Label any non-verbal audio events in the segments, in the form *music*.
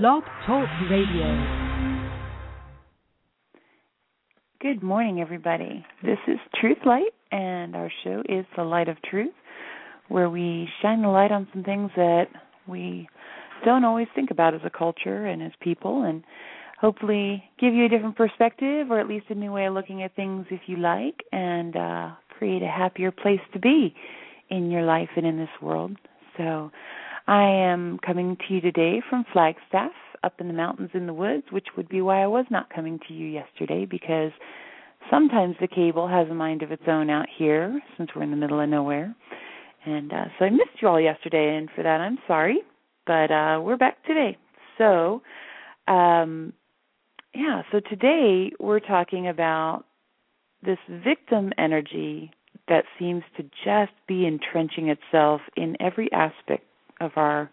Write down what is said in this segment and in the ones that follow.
Blog Talk Radio. Good morning, everybody. This is Truth Light, and our show is The Light of Truth, where we shine the light on some things that we don't always think about as a culture and as people, and hopefully give you a different perspective or at least a new way of looking at things if you like, and uh, create a happier place to be in your life and in this world. So, I am coming to you today from Flagstaff, up in the mountains in the woods, which would be why I was not coming to you yesterday because sometimes the cable has a mind of its own out here since we're in the middle of nowhere. And uh, so I missed you all yesterday, and for that I'm sorry. But uh, we're back today. So, um, yeah, so today we're talking about this victim energy that seems to just be entrenching itself in every aspect of our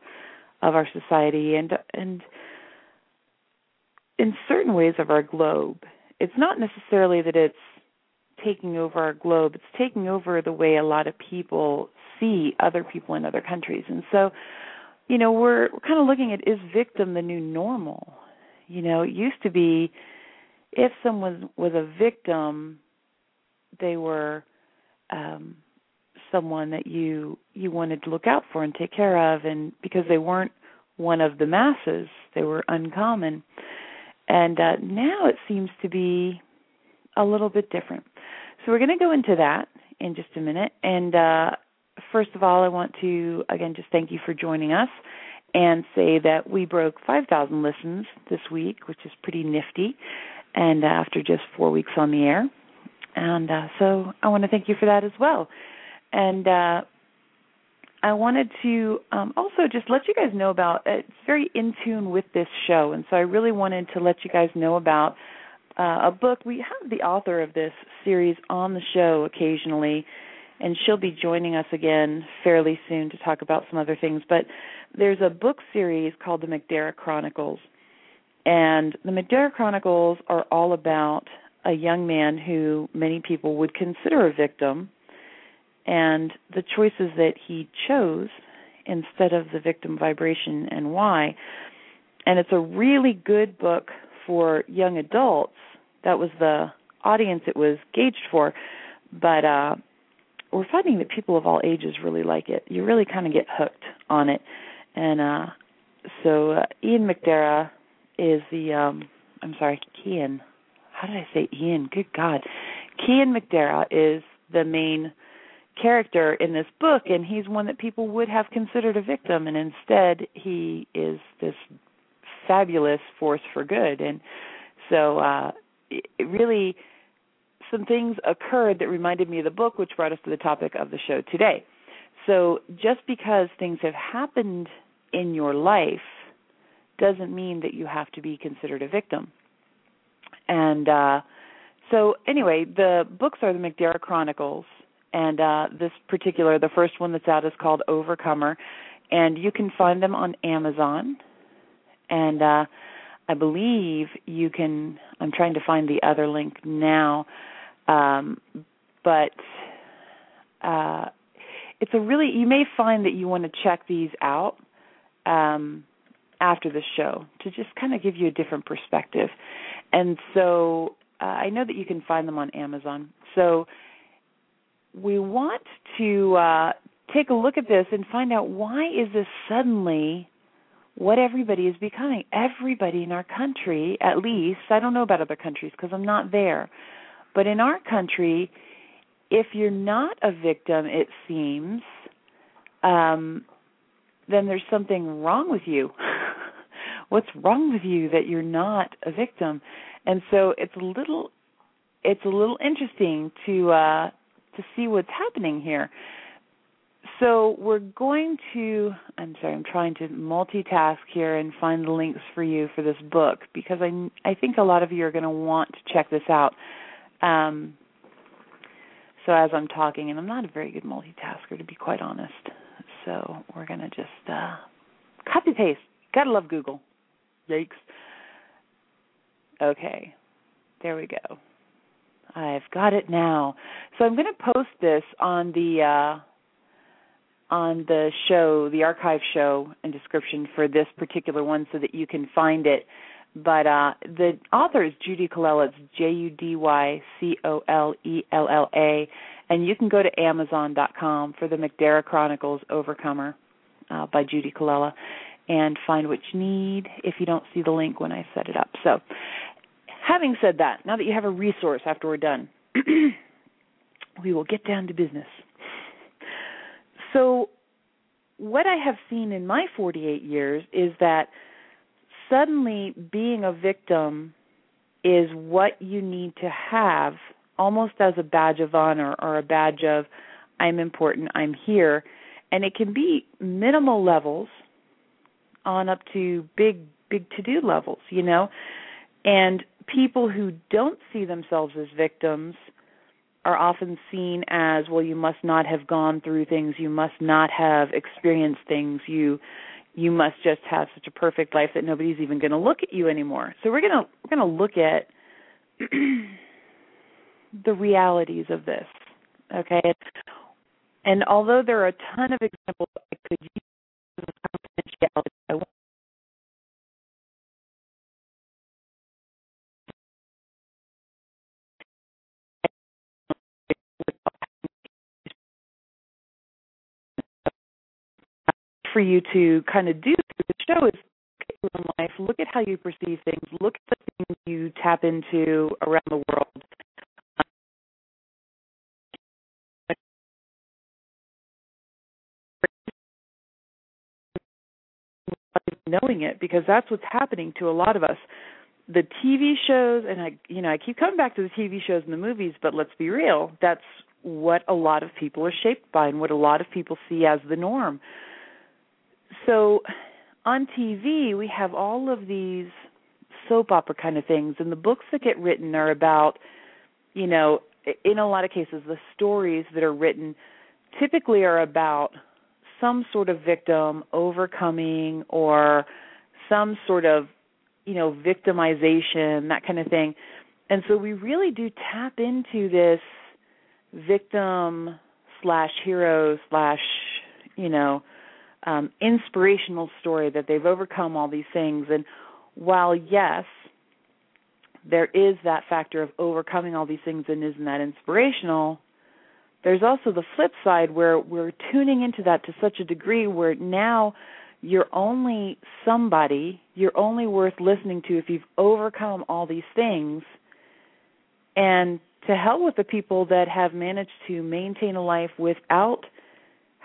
of our society and and in certain ways of our globe. It's not necessarily that it's taking over our globe, it's taking over the way a lot of people see other people in other countries. And so, you know, we're we're kind of looking at is victim the new normal? You know, it used to be if someone was a victim, they were um someone that you you wanted to look out for and take care of and because they weren't one of the masses they were uncommon. And uh, now it seems to be a little bit different. So we're going to go into that in just a minute. And uh, first of all i want to again just thank you for joining us and say that we broke 5000 listens this week which is pretty nifty and uh, after just four weeks on the air. And uh, so I want to thank you for that as well. And uh, I wanted to um, also just let you guys know about it's very in tune with this show, and so I really wanted to let you guys know about uh, a book. We have the author of this series on the show occasionally, and she'll be joining us again fairly soon to talk about some other things. But there's a book series called the MacDara Chronicles, and the MacDara Chronicles are all about a young man who many people would consider a victim and the choices that he chose instead of the victim vibration and why. And it's a really good book for young adults. That was the audience it was gauged for. But uh we're finding that people of all ages really like it. You really kind of get hooked on it. And uh so uh, Ian MacDara is the um I'm sorry, Kian. How did I say Ian? Good God. Kian MacDara is the main character in this book and he's one that people would have considered a victim and instead he is this fabulous force for good. And so uh it really some things occurred that reminded me of the book which brought us to the topic of the show today. So just because things have happened in your life doesn't mean that you have to be considered a victim. And uh so anyway the books are the MacDara chronicles and uh, this particular, the first one that's out is called Overcomer, and you can find them on Amazon. And uh, I believe you can. I'm trying to find the other link now, um, but uh, it's a really. You may find that you want to check these out um, after the show to just kind of give you a different perspective. And so uh, I know that you can find them on Amazon. So we want to uh, take a look at this and find out why is this suddenly what everybody is becoming. Everybody in our country, at least, I don't know about other countries because I'm not there, but in our country, if you're not a victim, it seems, um, then there's something wrong with you. *laughs* What's wrong with you that you're not a victim? And so it's a little it's a little interesting to uh to see what's happening here. So we're going to I'm sorry, I'm trying to multitask here and find the links for you for this book because I I think a lot of you are going to want to check this out. Um, so as I'm talking, and I'm not a very good multitasker to be quite honest. So we're going to just uh, copy paste. Gotta love Google. Yikes. Okay, there we go. I've got it now. So I'm going to post this on the uh, on the show, the archive show and description for this particular one so that you can find it. But uh the author is Judy Colella. It's J U D Y C O L E L L A and you can go to amazon.com for the MacDara Chronicles Overcomer uh, by Judy Colella and find what you need if you don't see the link when I set it up. So, having said that, now that you have a resource after we're done, *clears throat* we will get down to business. So, what I have seen in my 48 years is that suddenly being a victim is what you need to have almost as a badge of honor or a badge of I'm important, I'm here. And it can be minimal levels on up to big big to-do levels, you know. And people who don't see themselves as victims are often seen as well you must not have gone through things, you must not have experienced things, you you must just have such a perfect life that nobody's even going to look at you anymore. So we're going to we're going to look at *clears throat* the realities of this. Okay? And although there are a ton of examples I could use confidentiality, for you to kind of do through the show is look at your life, look at how you perceive things, look at the things you tap into around the world, um, knowing it because that's what's happening to a lot of us. The TV shows and I you know I keep coming back to the TV shows and the movies but let's be real that's what a lot of people are shaped by and what a lot of people see as the norm so on TV we have all of these soap opera kind of things and the books that get written are about you know in a lot of cases the stories that are written typically are about some sort of victim overcoming or some sort of you know victimization that kind of thing. And so we really do tap into this victim slash hero slash you know um inspirational story that they've overcome all these things and while yes there is that factor of overcoming all these things and isn't that inspirational there's also the flip side where we're tuning into that to such a degree where now you're only somebody, you're only worth listening to if you've overcome all these things. And to hell with the people that have managed to maintain a life without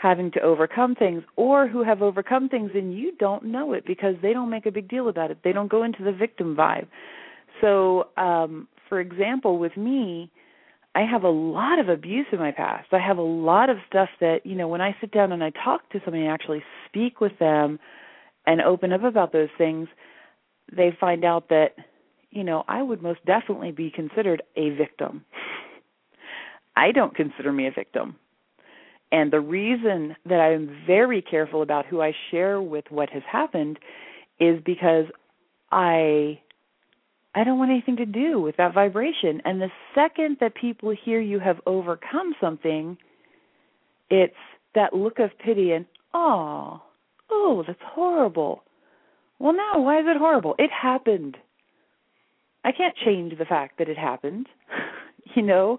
having to overcome things or who have overcome things and you don't know it because they don't make a big deal about it. They don't go into the victim vibe. So, um for example, with me, I have a lot of abuse in my past. I have a lot of stuff that, you know, when I sit down and I talk to somebody and actually speak with them and open up about those things, they find out that, you know, I would most definitely be considered a victim. I don't consider me a victim. And the reason that I'm very careful about who I share with what has happened is because I I don't want anything to do with that vibration. And the second that people hear you have overcome something, it's that look of pity and, oh, oh, that's horrible. Well, no, why is it horrible? It happened. I can't change the fact that it happened. *laughs* you know,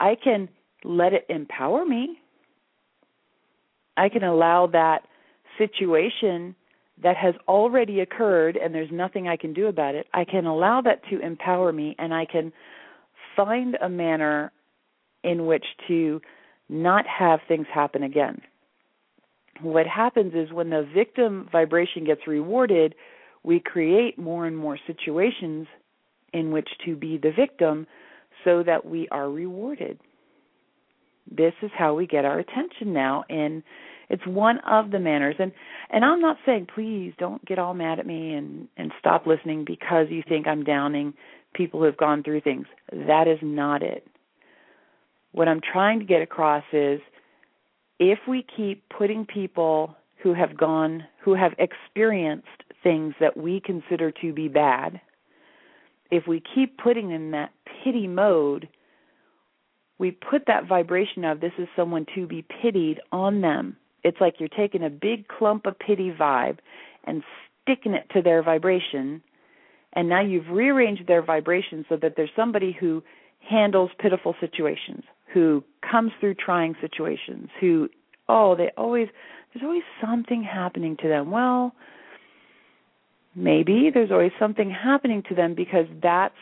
I can let it empower me. I can allow that situation that has already occurred and there's nothing I can do about it, I can allow that to empower me and I can find a manner in which to not have things happen again. What happens is when the victim vibration gets rewarded, we create more and more situations in which to be the victim so that we are rewarded. This is how we get our attention now and it's one of the manners and and I'm not saying please don't get all mad at me and and stop listening because you think I'm downing people who have gone through things. That is not it. What I'm trying to get across is if we keep putting people who have gone who have experienced things that we consider to be bad, if we keep putting them in that pity mode, we put that vibration of this is someone to be pitied on them It's like you're taking a big clump of pity vibe and sticking it to their vibration, and now you've rearranged their vibration so that there's somebody who handles pitiful situations, who comes through trying situations, who oh, they always there's always something happening to them. Well, maybe there's always something happening to them because that's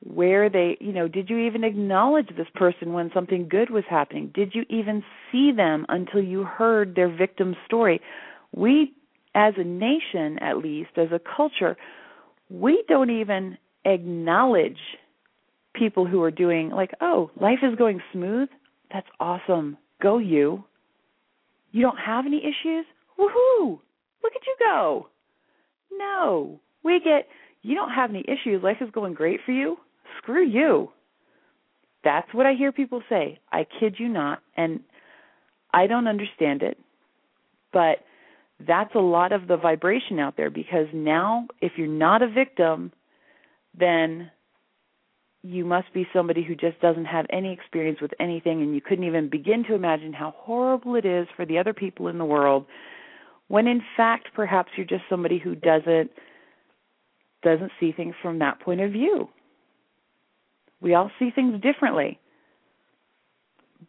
where they, you know, did you even acknowledge this person when something good was happening? Did you even see them until you heard their victim story? We, as a nation at least, as a culture, we don't even acknowledge people who are doing, like, oh, life is going smooth? That's awesome. Go you. You don't have any issues? Woohoo! Look at you go. No. We get, you don't have any issues. Life is going great for you screw you. That's what I hear people say. I kid you not. And I don't understand it. But that's a lot of the vibration out there because now, if you're not a victim, then you must be somebody who just doesn't have any experience with anything and you couldn't even begin to imagine how horrible it is for the other people in the world when in fact perhaps you're just somebody who doesn't doesn't see things from that point of view we all see things differently.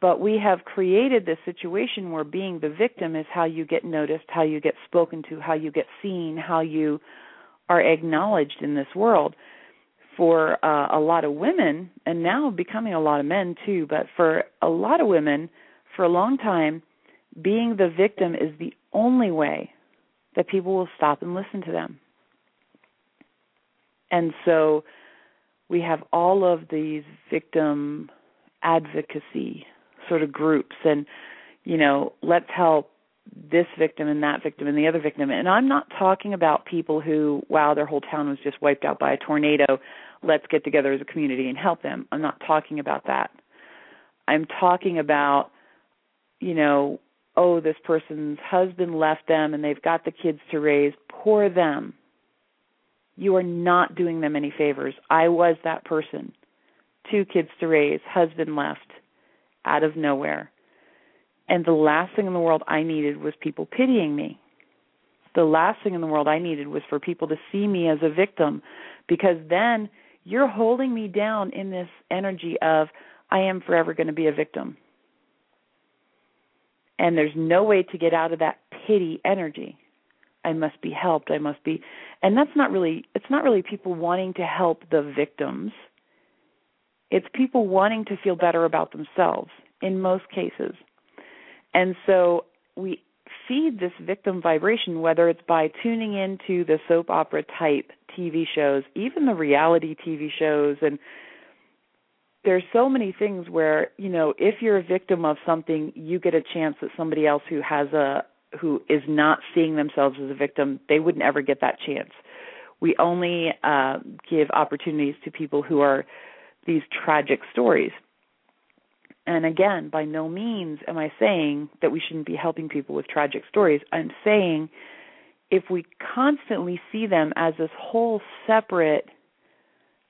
But we have created this situation where being the victim is how you get noticed, how you get spoken to, how you get seen, how you are acknowledged in this world. For uh, a lot of women, and now becoming a lot of men too, but for a lot of women, for a long time, being the victim is the only way that people will stop and listen to them. And so we have all of these victim advocacy sort of groups and you know let's help this victim and that victim and the other victim. And i'm not talking about people who wow their whole town was just wiped out by a tornado. Let's get together as a community and help them. I'm not talking about that. I'm talking about you know oh this person's husband left them and they've got the kids to raise. Poor them you are not doing them any favors. I was that person. Two kids to raise, husband left out of nowhere. And the last thing in the world I needed was people pitying me. The last thing in the world I needed was for people to see me as a victim because then you're holding me down in this energy of I am forever going to be a victim. And there's no way to get out of that pity energy. I must be helped. I must be and that's not really it's not really people wanting to help the victims. It's people wanting to feel better about themselves in most cases. And so we feed this victim vibration whether it's by tuning into the soap opera type TV shows, even the reality TV shows and there's so many things where, you know, if you're a victim of something, you get a chance that somebody else who has a who is not seeing themselves as a victim, they wouldn't ever get that chance. We only uh, give opportunities to people who are these tragic stories. And again, by no means am I saying that we shouldn't be helping people with tragic stories. I'm saying if we constantly see them as this whole separate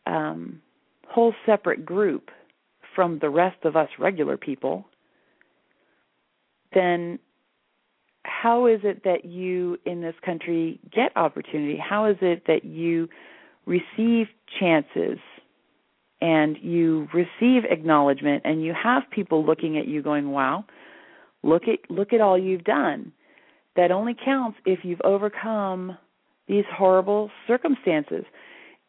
um, whole separate group from the rest of us regular people, then how is it that you in this country get opportunity? How is it that you receive chances and you receive acknowledgement and you have people looking at you going, "Wow, look at look at all you've done." That only counts if you've overcome these horrible circumstances.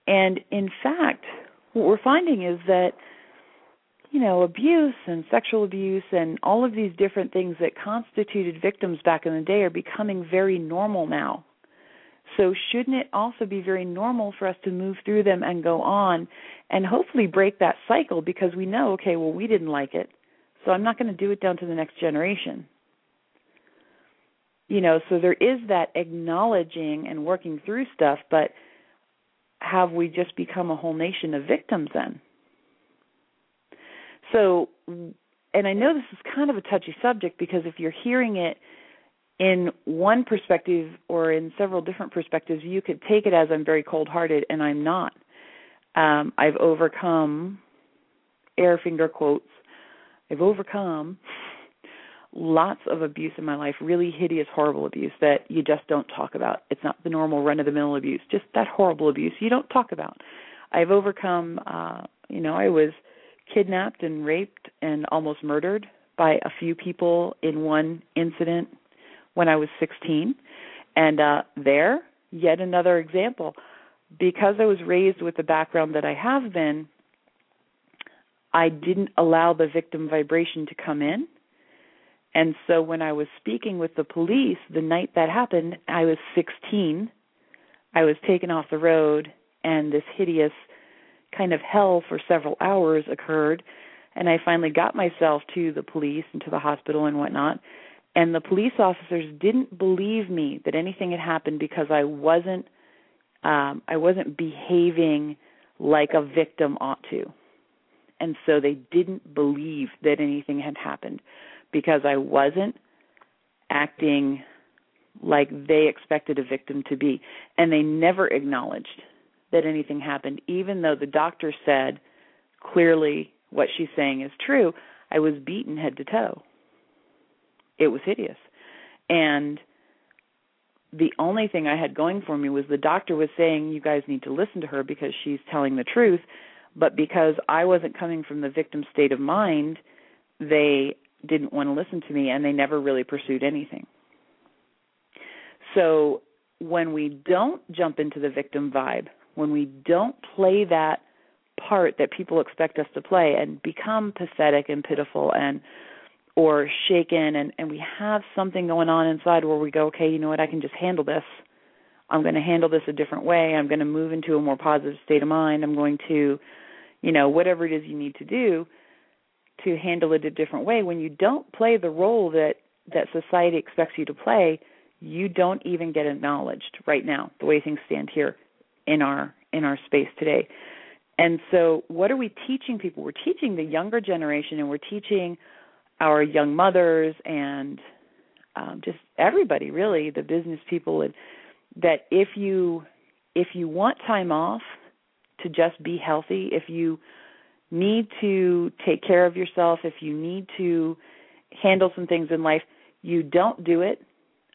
And in fact, what we're finding is that you know, abuse and sexual abuse and all of these different things that constituted victims back in the day are becoming very normal now. So, shouldn't it also be very normal for us to move through them and go on and hopefully break that cycle because we know, okay, well, we didn't like it, so I'm not going to do it down to the next generation. You know, so there is that acknowledging and working through stuff, but have we just become a whole nation of victims then? So, and I know this is kind of a touchy subject because if you're hearing it in one perspective or in several different perspectives, you could take it as I'm very cold hearted, and I'm not. Um, I've overcome, air finger quotes, I've overcome lots of abuse in my life, really hideous, horrible abuse that you just don't talk about. It's not the normal run of the mill abuse, just that horrible abuse you don't talk about. I've overcome uh you know, I was kidnapped and raped and almost murdered by a few people in one incident when I was 16. And uh there, yet another example. Because I was raised with the background that I have been, I didn't allow the victim vibration to come in. And so when I was speaking with the police the night that happened, I was 16. I was taken off the road and this hideous kind of hell for several hours occurred and I finally got myself to the police and to the hospital and whatnot. And the police officers didn't believe me that anything had happened because I wasn't um I wasn't behaving like a victim ought to. And so they didn't believe that anything had happened because I wasn't acting like they expected a victim to be. And they never acknowledged that anything happened, even though the doctor said clearly what she's saying is true. I was beaten head to toe. It was hideous. And the only thing I had going for me was the doctor was saying, You guys need to listen to her because she's telling the truth. But because I wasn't coming from the victim state of mind, they didn't want to listen to me and they never really pursued anything. So when we don't jump into the victim vibe, when we don't play that part that people expect us to play and become pathetic and pitiful and or shaken and and we have something going on inside where we go okay you know what I can just handle this. I'm going to handle this a different way. I'm going to move into a more positive state of mind. I'm going to you know whatever it is you need to do to handle it a different way. When you don't play the role that that society expects you to play you don't even get acknowledged right now the way things stand here in our in our space today and so, what are we teaching people? We're teaching the younger generation, and we're teaching our young mothers and um, just everybody, really, the business people, and that if you if you want time off to just be healthy, if you need to take care of yourself, if you need to handle some things in life, you don't do it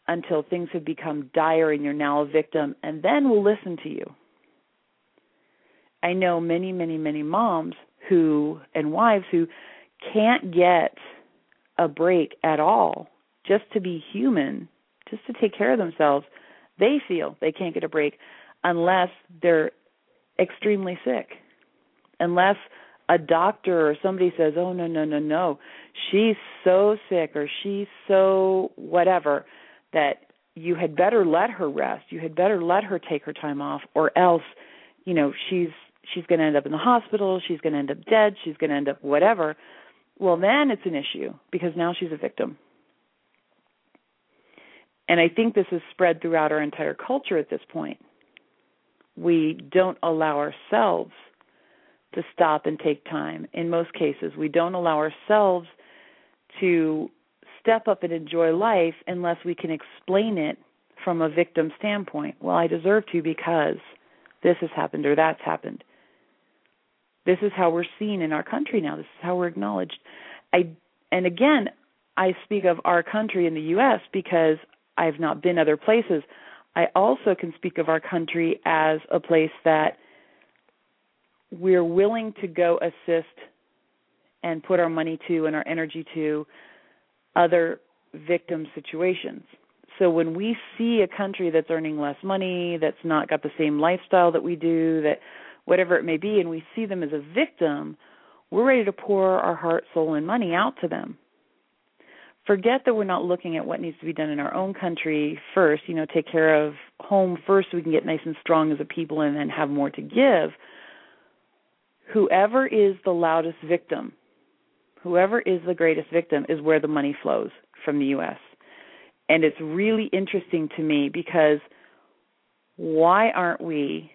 until things have become dire and you're now a victim, and then we'll listen to you I know many, many, many moms who and wives who can't get a break at all just to be human, just to take care of themselves. They feel they can't get a break unless they're extremely sick. Unless a doctor or somebody says, "Oh no, no, no, no. She's so sick or she's so whatever that you had better let her rest. You had better let her take her time off or else, you know, she's she's going to end up in the hospital, she's going to end up dead, she's going to end up whatever, well, then it's an issue because now she's a victim. And I think this is spread throughout our entire culture at this point. We don't allow ourselves to stop and take time. In most cases, we don't allow ourselves to step up and enjoy life unless we can explain it from a victim standpoint. Well, I deserve to because this has happened or that's happened. This is how we're seen in our country now. This is how we're acknowledged. I and again, I speak of our country in the US because I've not been other places. I also can speak of our country as a place that we're willing to go assist and put our money to and our energy to other victim situations. So when we see a country that's earning less money, that's not got the same lifestyle that we do, that whatever it may be, and we see them as a victim, we're ready to pour our heart, soul, and money out to them. Forget that we're not looking at what needs to be done in our own country first, you know, take care of home first so we can get nice and strong as a people and then have more to give. Whoever is the loudest victim, whoever is the greatest victim, is where the money flows from the U.S. And it's really interesting to me because why aren't we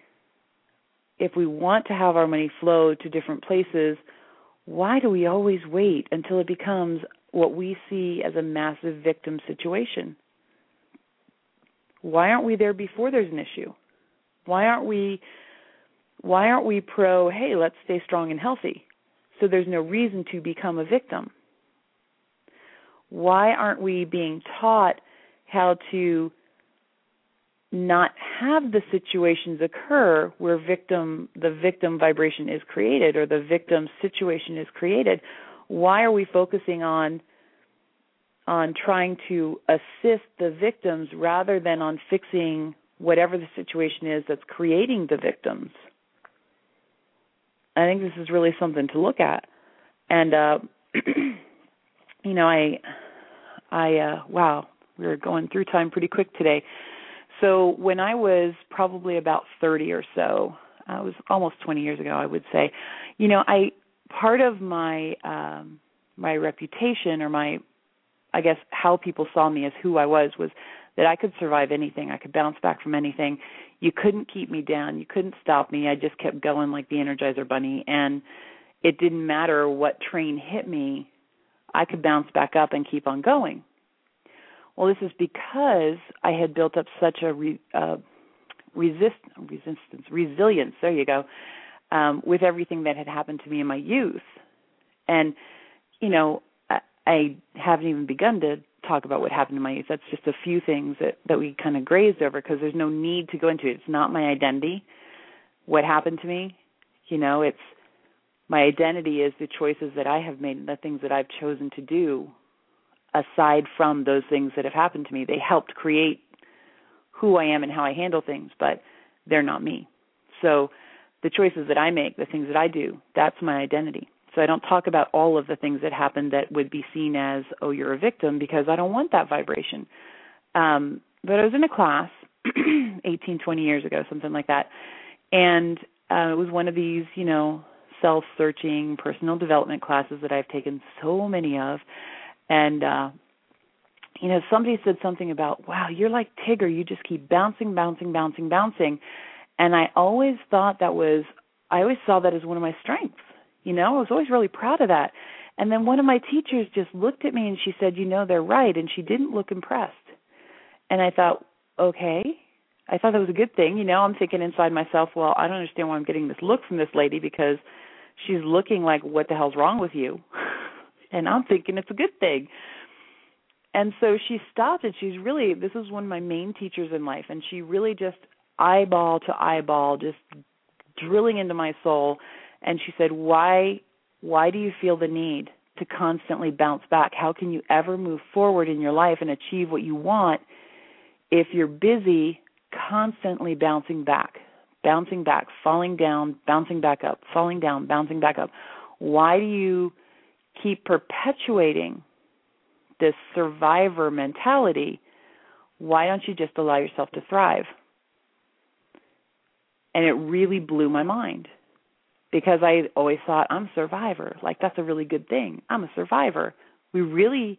if we want to have our money flow to different places, why do we always wait until it becomes what we see as a massive victim situation? Why aren't we there before there's an issue? Why aren't we why aren't we pro, hey, let's stay strong and healthy? So there's no reason to become a victim. Why aren't we being taught how to not have the situations occur where victim the victim vibration is created or the victim situation is created? Why are we focusing on on trying to assist the victims rather than on fixing whatever the situation is that's creating the victims? I think this is really something to look at. And uh *clears throat* you know, I I uh wow, we are going through time pretty quick today. So when I was probably about 30 or so, uh, it was almost 20 years ago, I would say. You know, I part of my um my reputation or my I guess how people saw me as who I was was that I could survive anything. I could bounce back from anything. You couldn't keep me down. You couldn't stop me. I just kept going like the Energizer Bunny and it didn't matter what train hit me. I could bounce back up and keep on going. Well, this is because I had built up such a re, uh, resist resistance resilience. There you go. Um, with everything that had happened to me in my youth, and you know, I, I haven't even begun to talk about what happened in my youth. That's just a few things that that we kind of grazed over because there's no need to go into it. It's not my identity. What happened to me, you know, it's my identity is the choices that I have made the things that I've chosen to do aside from those things that have happened to me. They helped create who I am and how I handle things, but they're not me. So the choices that I make, the things that I do, that's my identity. So I don't talk about all of the things that happened that would be seen as, oh, you're a victim, because I don't want that vibration. Um, but I was in a class *clears throat* 18, 20 years ago, something like that, and uh, it was one of these, you know, self-searching personal development classes that I've taken so many of, and uh you know somebody said something about wow you're like tigger you just keep bouncing bouncing bouncing bouncing. And i always thought that was i always saw that as one of my strengths you know? I was always really proud of that. And then one of my teachers just looked at me and she said you know they're right and she didn't look impressed. And i thought okay. I thought that was a good thing you know? I'm thinking inside myself well i don't understand why i'm getting this look from this lady because she's looking like what the hell's wrong with you *laughs* and I'm thinking it's a good thing. And so she stopped and she's really this is one of my main teachers in life and she really just eyeball to eyeball just drilling into my soul and she said, "Why why do you feel the need to constantly bounce back? How can you ever move forward in your life and achieve what you want if you're busy constantly bouncing back, bouncing back, falling down, bouncing back up, falling down, bouncing back up? Why do you keep perpetuating this survivor mentality, why don't you just allow yourself to thrive? And it really blew my mind because I always thought I'm a survivor. Like that's a really good thing. I'm a survivor. We really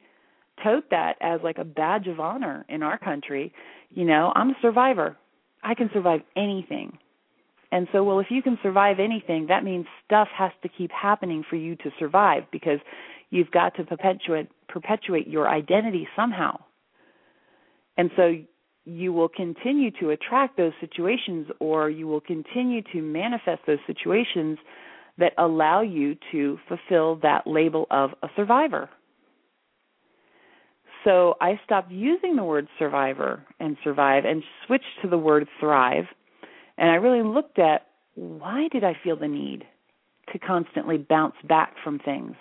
tote that as like a badge of honor in our country. You know, I'm a survivor. I can survive anything. And so, well, if you can survive anything, that means stuff has to keep happening for you to survive because you've got to perpetuate perpetuate your identity somehow. And so you will continue to attract those situations or you will continue to manifest those situations that allow you to fulfill that label of a survivor. So I stopped using the word survivor and survive and switched to the word thrive and I really looked at why did I feel the need to constantly bounce back from things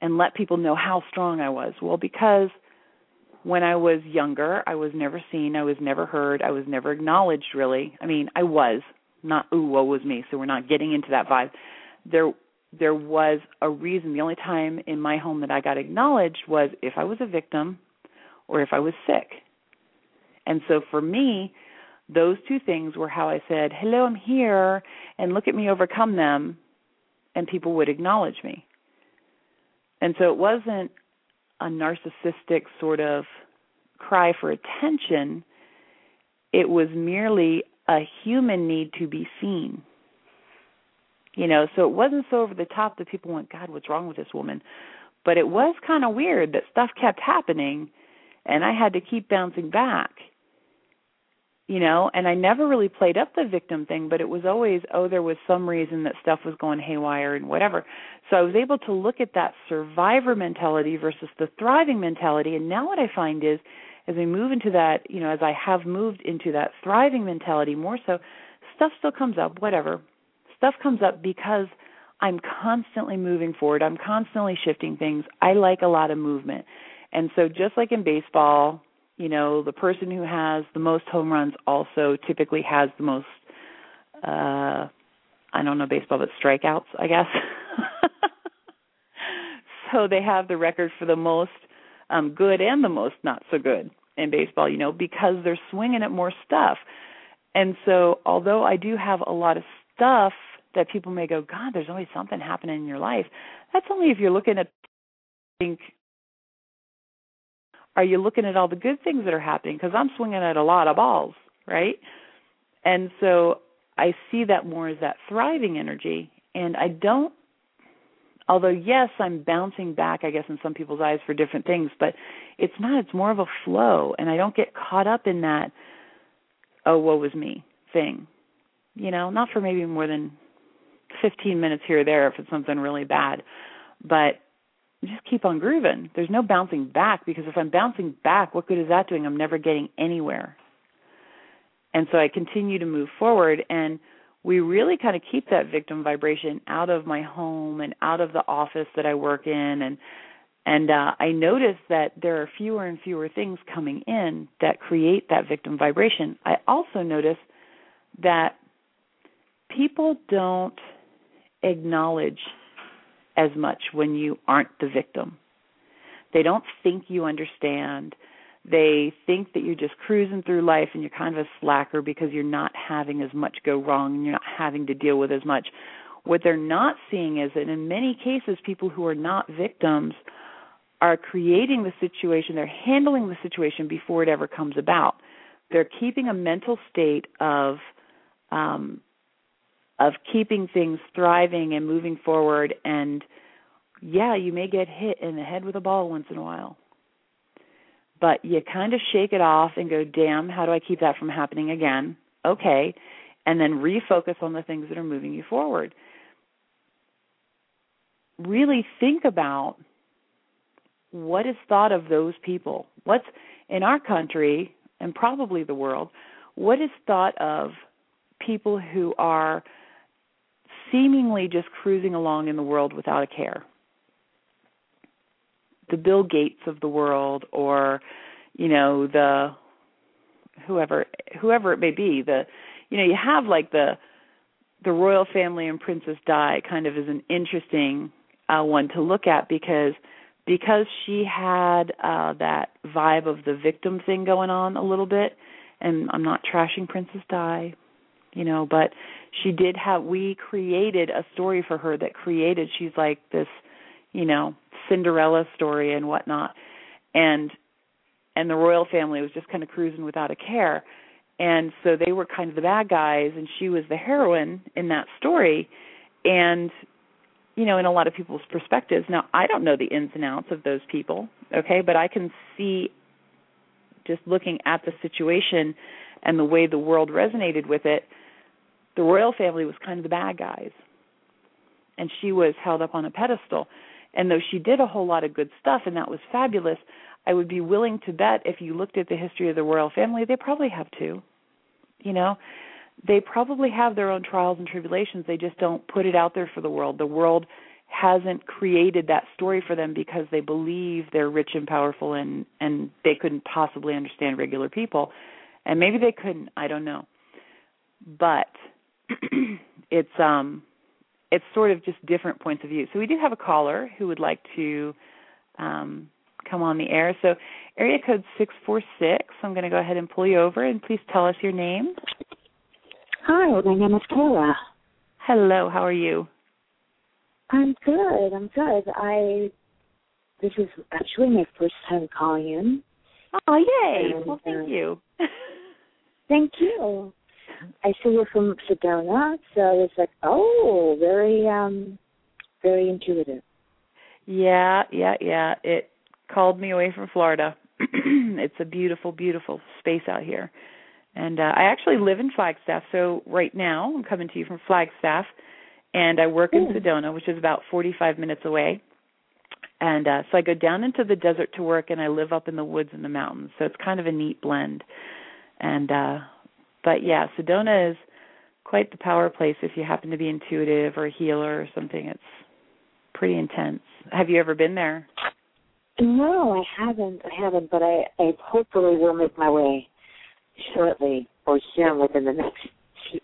and let people know how strong I was? Well, because when I was younger, I was never seen, I was never heard, I was never acknowledged really. I mean, I was not ooh, woe was me, so we're not getting into that vibe. There there was a reason. The only time in my home that I got acknowledged was if I was a victim or if I was sick. And so for me, those two things were how I said, Hello, I'm here, and look at me overcome them, and people would acknowledge me. And so it wasn't a narcissistic sort of cry for attention, it was merely a human need to be seen. You know, so it wasn't so over the top that people went, God, what's wrong with this woman? But it was kind of weird that stuff kept happening and I had to keep bouncing back you know and i never really played up the victim thing but it was always oh there was some reason that stuff was going haywire and whatever so i was able to look at that survivor mentality versus the thriving mentality and now what i find is as I move into that, you know, as I have moved into that thriving mentality more so, stuff still comes up, whatever. Stuff comes up because I'm constantly moving forward. I'm constantly shifting things. I like a lot of movement. And so just like in baseball, you know, the person who has the most home runs also typically has the most uh I don't know baseball but strikeouts, I guess. *laughs* so they have the record for the most um, good and the most not so good in baseball, you know, because they're swinging at more stuff. And so, although I do have a lot of stuff that people may go, God, there's always something happening in your life. That's only if you're looking at think are you looking at all the good things that are happening? Because i'm swinging at a lot of balls right? And so i see that more as that thriving energy. And i don't although yes i'm bouncing back i guess in some people's eyes for different things but it's not it's more of a flow. And i don't get caught up in that oh woe was me thing. You know not for maybe more than 15 minutes here or there if it's something really bad. But just keep on grooving. There's no bouncing back because if i'm bouncing back what good is that doing? I'm never getting anywhere. And so i continue to move forward and we really kind of keep that victim vibration out of my home and out of the office that I work in. And and uh, I notice that there are fewer and fewer things coming in that create that victim vibration. I also notice that people don't acknowledge as much when you aren't the victim. They don't think you understand they think that you're just cruising through life and you're kind of a slacker because you're not having as much go wrong and you're not having to deal with as much. What they're not seeing is that in many cases, people who are not victims are creating the situation, they're handling the situation before it ever comes about. They're keeping a mental state of um, of keeping things thriving and moving forward and yeah, you may get hit in the head with a ball once in a while but you kind of shake it off and go, damn, how do I keep that from happening again? Okay. And then refocus on the things that are moving you forward. Really think about what is thought of those people. What's in our country and probably the world, what is thought of people who are seemingly just cruising along in the world without a care? the Bill Gates of the world or you know the whoever whoever it may be the you know you have like the the royal family and Princess Di kind of is an interesting uh one to look at because because she had uh that vibe of the victim thing going on a little bit and I'm not trashing Princess Di you know but she did have we created a story for her that created she's like this you know Cinderella story and whatnot, and and the royal family was just kind of cruising without a care, and so they were kind of the bad guys, and she was the heroine in that story, and you know in a lot of people's perspectives. Now I don't know the ins and outs of those people, okay, but I can see just looking at the situation and the way the world resonated with it, the royal family was kind of the bad guys. And she was held up on a pedestal. And though she did a whole lot of good stuff and that was fabulous, I would be willing to bet if you looked at the history of the royal family, they probably have too. You know, they probably have their own trials and tribulations. They just don't put it out there for the world. The world hasn't created that story for them because they believe they're rich and powerful and and they couldn't possibly understand regular people. And maybe they couldn't, I don't know. But *clears throat* it's um it's sort of just different points of view. So we do have a caller who would like to um, come on the air. So area code six four six. I'm going to go ahead and pull you over, and please tell us your name. Hi, my name is Kayla. Hello, how are you? I'm good. I'm good. I this is actually my first time calling in. Oh, yay! And, well, thank uh, you. *laughs* thank you. I see you're from Sedona, so it's like, oh, very, um, very intuitive. Yeah, yeah, yeah. It called me away from Florida. *clears throat* it's a beautiful, beautiful space out here, And uh, I actually live in Flagstaff, so right now I'm coming to you from Flagstaff, and I work in Sedona, which is about 45 minutes away. And uh, so I go down into the desert to work, and I live up in the woods and the mountains. So it's kind of a neat blend. And uh, but yeah, Sedona is quite the power place if you happen to be intuitive or a healer or something. It's pretty intense. Have you ever been there? No, I haven't. I haven't, but I, I hopefully will make my way shortly or soon within the next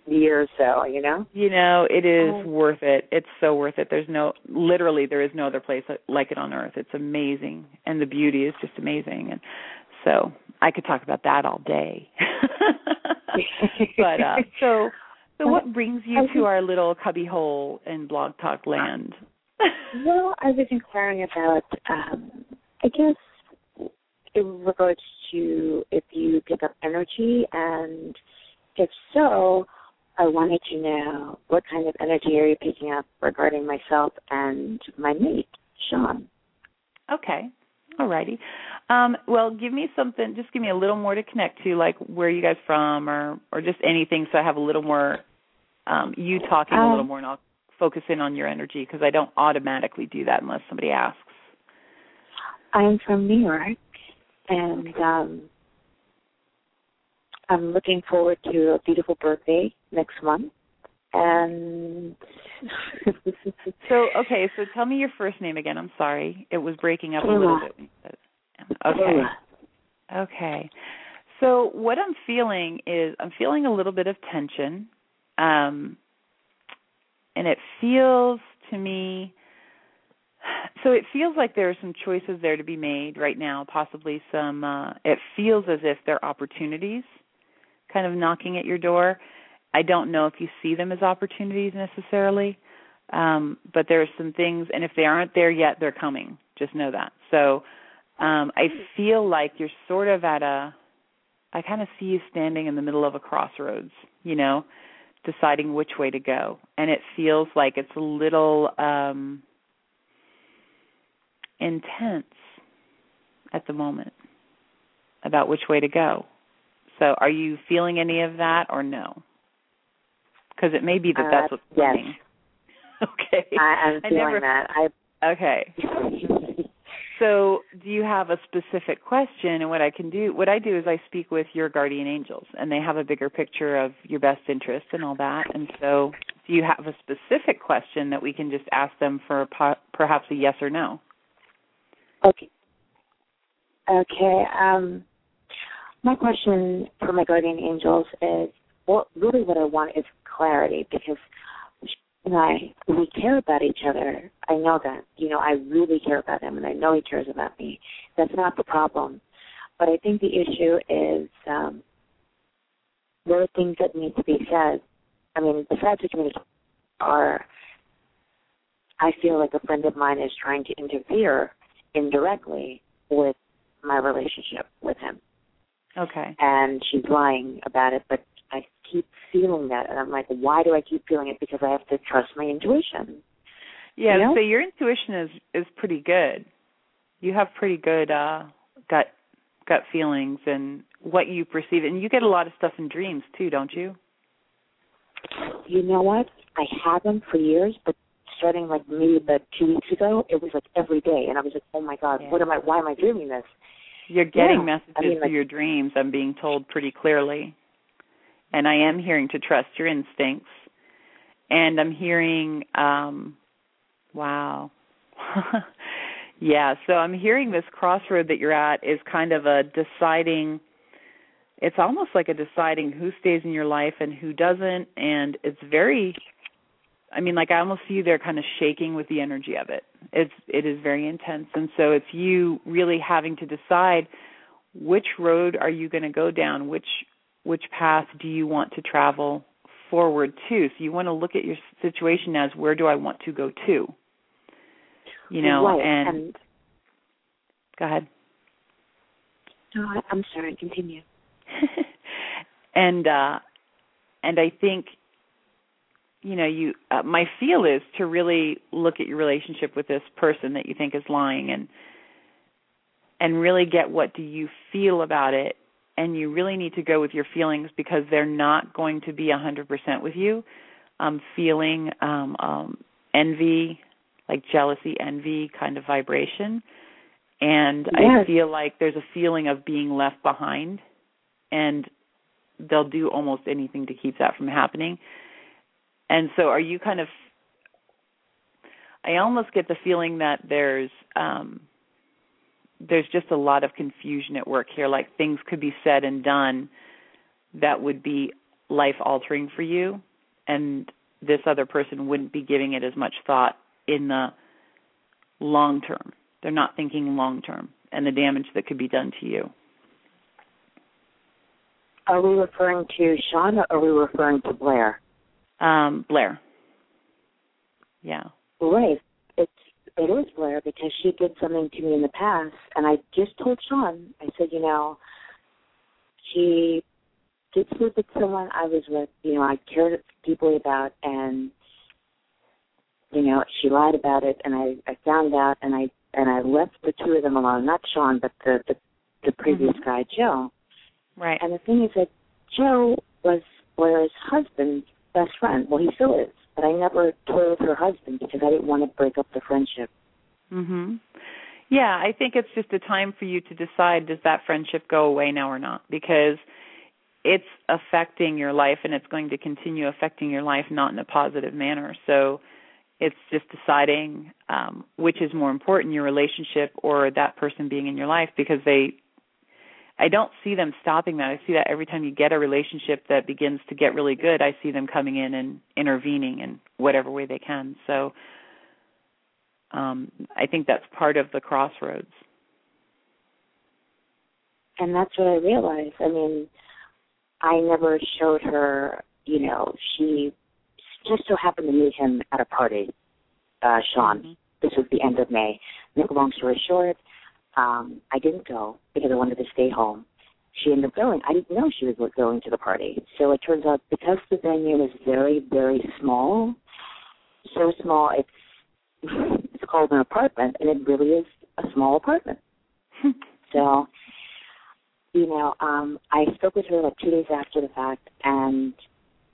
year or so, you know? You know, it is um, worth it. It's so worth it. There's no literally there is no other place like it on earth. It's amazing and the beauty is just amazing and so I could talk about that all day. *laughs* but uh *laughs* so so what brings you to our little cubby hole in blog talk land? *laughs* well, I was inquiring about um I guess in regards to if you pick up energy and if so, I wanted to know what kind of energy are you picking up regarding myself and my mate, Sean. Okay. Alrighty. Um, well, give me something. Just give me a little more to connect to, like where are you guys from, or or just anything, so I have a little more. Um, you talking um, a little um, more, and I'll focus in on your energy because I don't automatically do that unless somebody asks. I'm from New York, and um, I'm looking forward to a beautiful birthday next month. And so, okay, so tell me your first name again. I'm sorry, it was breaking up a little bit. Okay. Okay. So what I'm feeling is I'm feeling a little bit of tension, um, and it feels to me so it feels like there are some choices there to be made right now possibly some uh it feels as if there are opportunities kind of knocking at your door i don't know if you see them as opportunities necessarily um but there are some things and if they aren't there yet they're coming just know that so um i feel like you're sort of at a i kind of see you standing in the middle of a crossroads you know deciding which way to go and it feels like it's a little um intense at the moment about which way to go. So, are you feeling any of that or no? Because it may be that that's uh, what's happening. *laughs* okay. I, am feeling never, that. I okay. so, do you have a specific question? And what I can do, what I do is I speak with your guardian angels, and they have a bigger picture of your best interest and all that. And so, do you have a specific question that we can just ask them for perhaps a yes or no? Okay. Okay. Um, my question for my guardian angels is, well, really what I want is clarity because you know, I we care about each other. I know that. You know, I really care about him, and I know he cares about me. That's not the problem. But I think the issue is um, there are things that need to be said. I mean, besides the communication, are I feel like a friend of mine is trying to interfere indirectly with my relationship with him. Okay. And she's lying about it, but keep feeling that, and I'm like, why do I keep feeling it? Because I have to trust my intuition. Yeah. You know? So your intuition is is pretty good. You have pretty good uh gut gut feelings and what you perceive, and you get a lot of stuff in dreams too, don't you? You know what? I haven't for years, but starting like maybe about two weeks ago, it was like every day, and I was like, oh my god, yeah. what am I? Why am I dreaming this? You're getting yeah. messages I mean, like, your dreams. I'm being told pretty clearly, and I am hearing to trust your instincts, and I'm hearing, um, wow. *laughs* yeah, so I'm hearing this crossroad that you're at is kind of a deciding it's almost like a deciding who stays in your life and who doesn't and it's very I mean, like I almost see you there kind of shaking with the energy of it. It's it is very intense, and so it's you really having to decide which road are you going to go down, which which path do you want to travel forward to. So you want to look at your situation as where do I want to go to. You know, right. and, and go ahead. No, I'm sorry. Continue. *laughs* and uh and I think you know you uh, my feel is to really look at your relationship with this person that you think is lying and and really get what do you feel about it and you really need to go with your feelings because they're not going to be 100% with you. I'm feeling um, um, envy, like jealousy, envy kind of vibration. And yes. I feel like there's a feeling of being left behind, and they'll do almost anything to keep that from happening. And so, are you kind of? I almost get the feeling that there's um, there's just a lot of confusion at work here. Like things could be said and done that would be life altering for you, and this other person wouldn't be giving it as much thought in the long term. They're not thinking long term and the damage that could be done to you. Are we referring to Sean or are we referring to Blair? Um, Blair. Yeah. Right. It's it is Blair because she did something to me in the past and I just told Sean, I said, you know, she did sleep with someone I was with, you know, I cared deeply about and you know, she lied about it and I, I found out and I and I left the two of them alone, not Sean but the the, the previous mm-hmm. guy, Joe. Right. And the thing is that Joe was Blair's husband's best friend. Well he still is. But I never told her husband because I didn't want to break up the friendship. Mhm. Yeah, I think it's just a time for you to decide does that friendship go away now or not because it's affecting your life and it's going to continue affecting your life not in a positive manner. So it's just deciding um which is more important your relationship or that person being in your life because they I don't see them stopping that. I see that every time you get a relationship that begins to get really good, I see them coming in and intervening in whatever way they can. So um I think that's part of the crossroads. And that's what I realized. I mean, I never showed her, you know, she just so happened to meet him at a party, uh, Sean. Mm-hmm. This was the end of May. Make a long story short, um, I didn't go because I wanted to stay home. She ended up going. I didn't know she was going to the party. So it turns out because the venue is very, very small, so small it's *laughs* it's called an apartment and it really is a small apartment. *laughs* so you know, um, I spoke with her like two days after the fact, and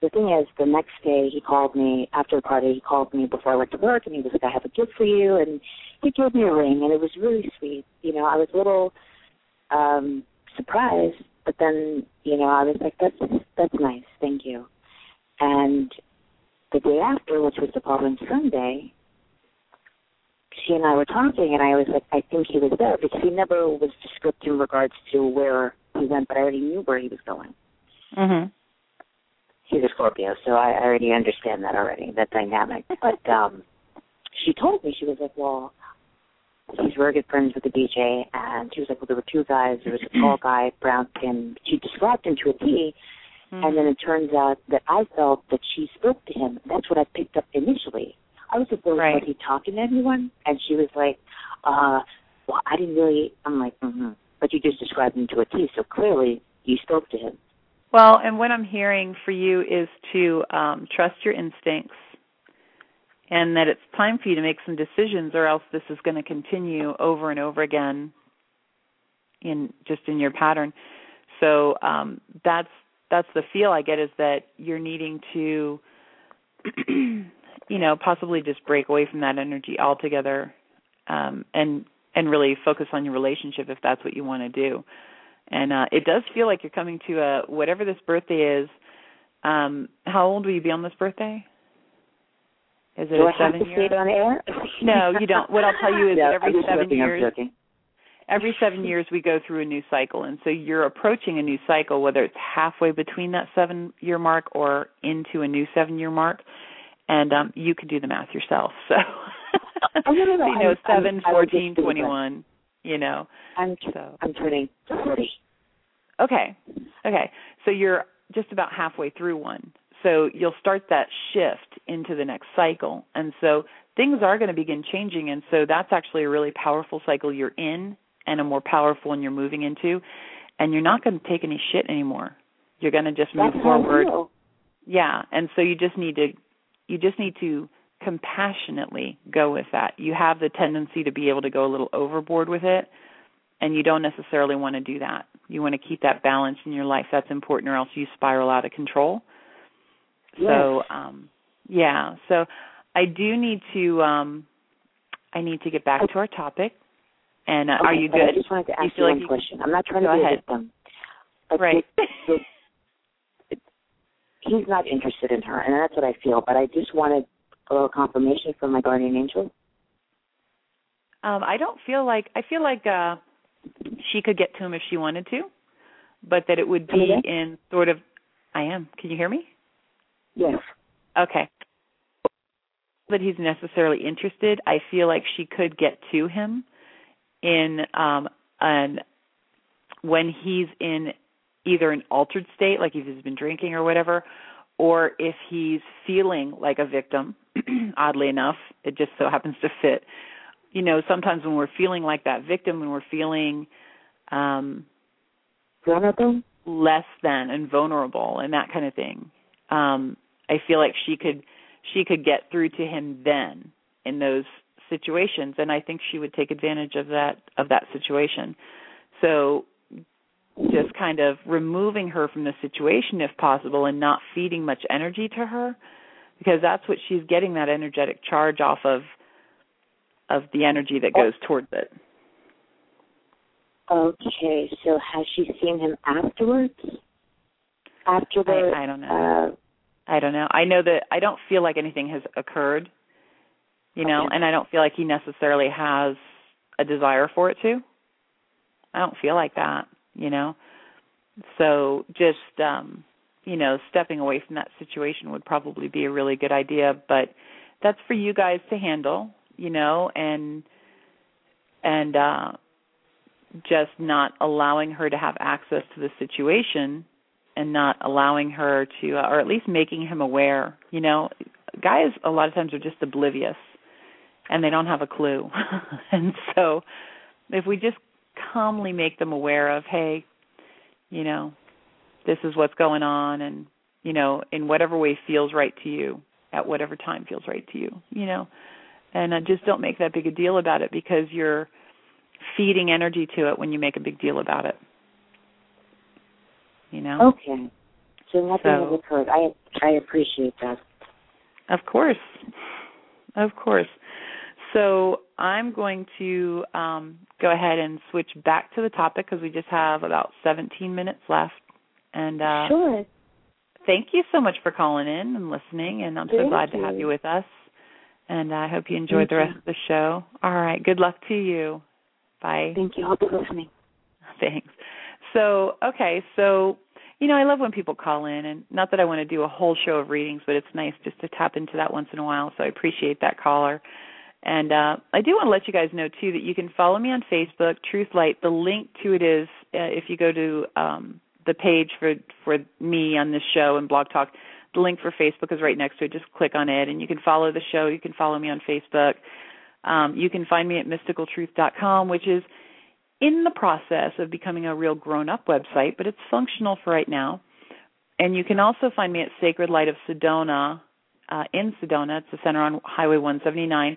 the thing is, the next day he called me after the party. He called me before I went to work, and he was like, "I have a gift for you," and he gave me a ring, and it was really sweet. You know, I was a little um, surprised, but then you know, I was like, "That's that's nice, thank you." And the day after, which was the following Sunday, she and I were talking, and I was like, I think he was there because he never was descriptive in regards to where he went, but I already knew where he was going. Mhm. He's a Scorpio, so I already understand that already, that dynamic. *laughs* But um she told me, she was like, well, he's very good friends with the DJ, and she was like, well, there were two guys. There was a tall guy, brown skin. She described him to a T, Mm-hmm. and then it turns out that I felt that she spoke to him. That's what I picked up initially. I was like, Right. was he talking to anyone? And she was like, uh, well, I didn't really. I'm like, mm-hmm. But you just described him to a T, so clearly you spoke to him. Well, and what I'm hearing for you is to um trust your instincts and that it's time for you to make some decisions or else this is going to continue over and over again in just in your pattern. So um that's that's the feel I get is that you're needing to *clears throat* you know, possibly just break away from that energy altogether um and and really focus on your relationship if that's what you want to do. And uh it does feel like you're coming to a whatever this birthday is. Um how old will you be on this birthday? Is it Do a I have seven to year? say it on air? *laughs* No, you don't. What I'll tell you is *laughs* every I'm seven joking, years I'm every seven years we go through a new cycle and so you're approaching a new cycle whether it's halfway between that seven year mark or into a new seven year mark and um you can do the math yourself so Oh, *laughs* you know I'm- I'm- seven I would just fourteen do that. twenty one you know I'm so I'm turning forty. okay okay so you're just about halfway through one so you'll start that shift into the next cycle. And so things are going to begin changing. And so that's actually a really powerful cycle you're in and a more powerful one you're moving into. And you're not going to take any shit anymore. You're going to just move That's forward. yeah. And so you just need to you just need to compassionately go with that. You have the tendency to be able to go a little overboard with it and you don't necessarily want to do that. You want to keep that balance in your life. That's important, or else you spiral out of control. Yes. So, um, yeah. So, I do need to. um I need to get back to our topic. And uh, Okay, are you good? I just wanted to you ask feel you like one you- question. I'm not trying to be ahead. a victim. But Right. *laughs* he's not interested in her, and that's what I feel. But I just wanted a little confirmation from my guardian angel. Um, I don't feel like I feel like uh she could get to him if she wanted to, but that it would be in sort of I am. Can you hear me? Yes. Okay. That he's necessarily interested. I feel like she could get to him in um an when he's in either an altered state, like if he's been drinking or whatever, or if he's feeling like a victim, *clears throat* oddly enough, it just so happens to fit. You know, sometimes when we're feeling like that victim, when we're feeling um Vulnerable. less than and vulnerable and that kind of thing. Um, I feel like she could she could get through to him then in those situations and I think she would take advantage of that of that situation. So just kind of removing her from the situation if possible and not feeding much energy to her because that's what she's getting that energetic charge off of of the energy that goes towards it. Okay, so has she seen him afterwards? After the I, I don't know. uh I don't know. I know that I don't feel like anything has occurred, you know, Okay. and I don't feel like he necessarily has a desire for it to. I don't feel like that, you know. So just um, you know, stepping away from that situation would probably be a really good idea, but that's for you guys to handle, you know, and and uh just not allowing her to have access to the situation and not allowing her to uh, or at least making him aware you know? Guys a lot of times are just oblivious and they don't have a clue. *laughs* And so if we just calmly make them aware of hey you know this is what's going on and you know in whatever way feels right to you at whatever time feels right to you you know? And uh, just don't make that big a deal about it because you're feeding energy to it when you make a big deal about it you know okay. So nothing So- has occurred. I I appreciate that. Of course. Of course. So I'm going to um, go ahead and switch back to the topic because we just have about 17 minutes left. And uh, sure. thank you so much for calling in and listening. And I'm so Thank glad to have you. you with us. And I hope you enjoyed Thank the you. rest of the show. All right. Good luck to you. Bye. Thank you. Be listening. *laughs* Thanks. So, okay, so you know, I love when people call in and not that I want to do a whole show of readings, but it's nice just to tap into that once in a while. So I appreciate that caller. And uh I do want to let you guys know too that you can follow me on Facebook, Truth Light. The link to it is uh, if you go to um the page for for me on this show and Blog Talk, the link for Facebook is right next to it. Just click on it and you can follow the show. You can follow me on Facebook. Um, you can find me at mysticaltruth.com, which is in the process of becoming a real grown up website, but it's functional for right now. And you can also find me at Sacred Light of Sedona uh, in Sedona. It's the center on Highway 179.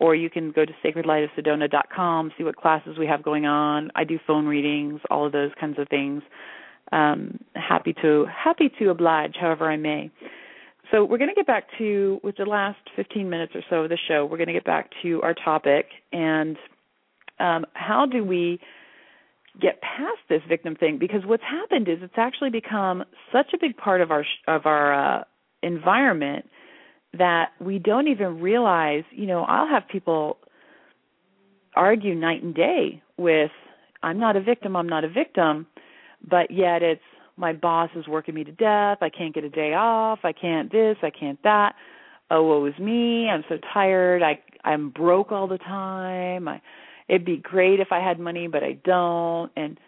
Or you can go to sacredlightofsedona.com, see what classes we have going on. I do phone readings, all of those kinds of things. Um, happy to happy to oblige, however I may. So we're going to get back to with the last 15 minutes or so of the show. We're going to get back to our topic and um, how do we get past this victim thing? Because what's happened is it's actually become such a big part of our of our uh, environment that we don't even realize. You know, I'll have people argue night and day with, "I'm not a victim. I'm not a victim," but yet it's my boss is working me to death. I can't get a day off. I can't this. I can't that. Oh, woe is me. I'm so tired. I I'm broke all the time. I it'd be great if I had money, but I don't. And